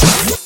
Bye.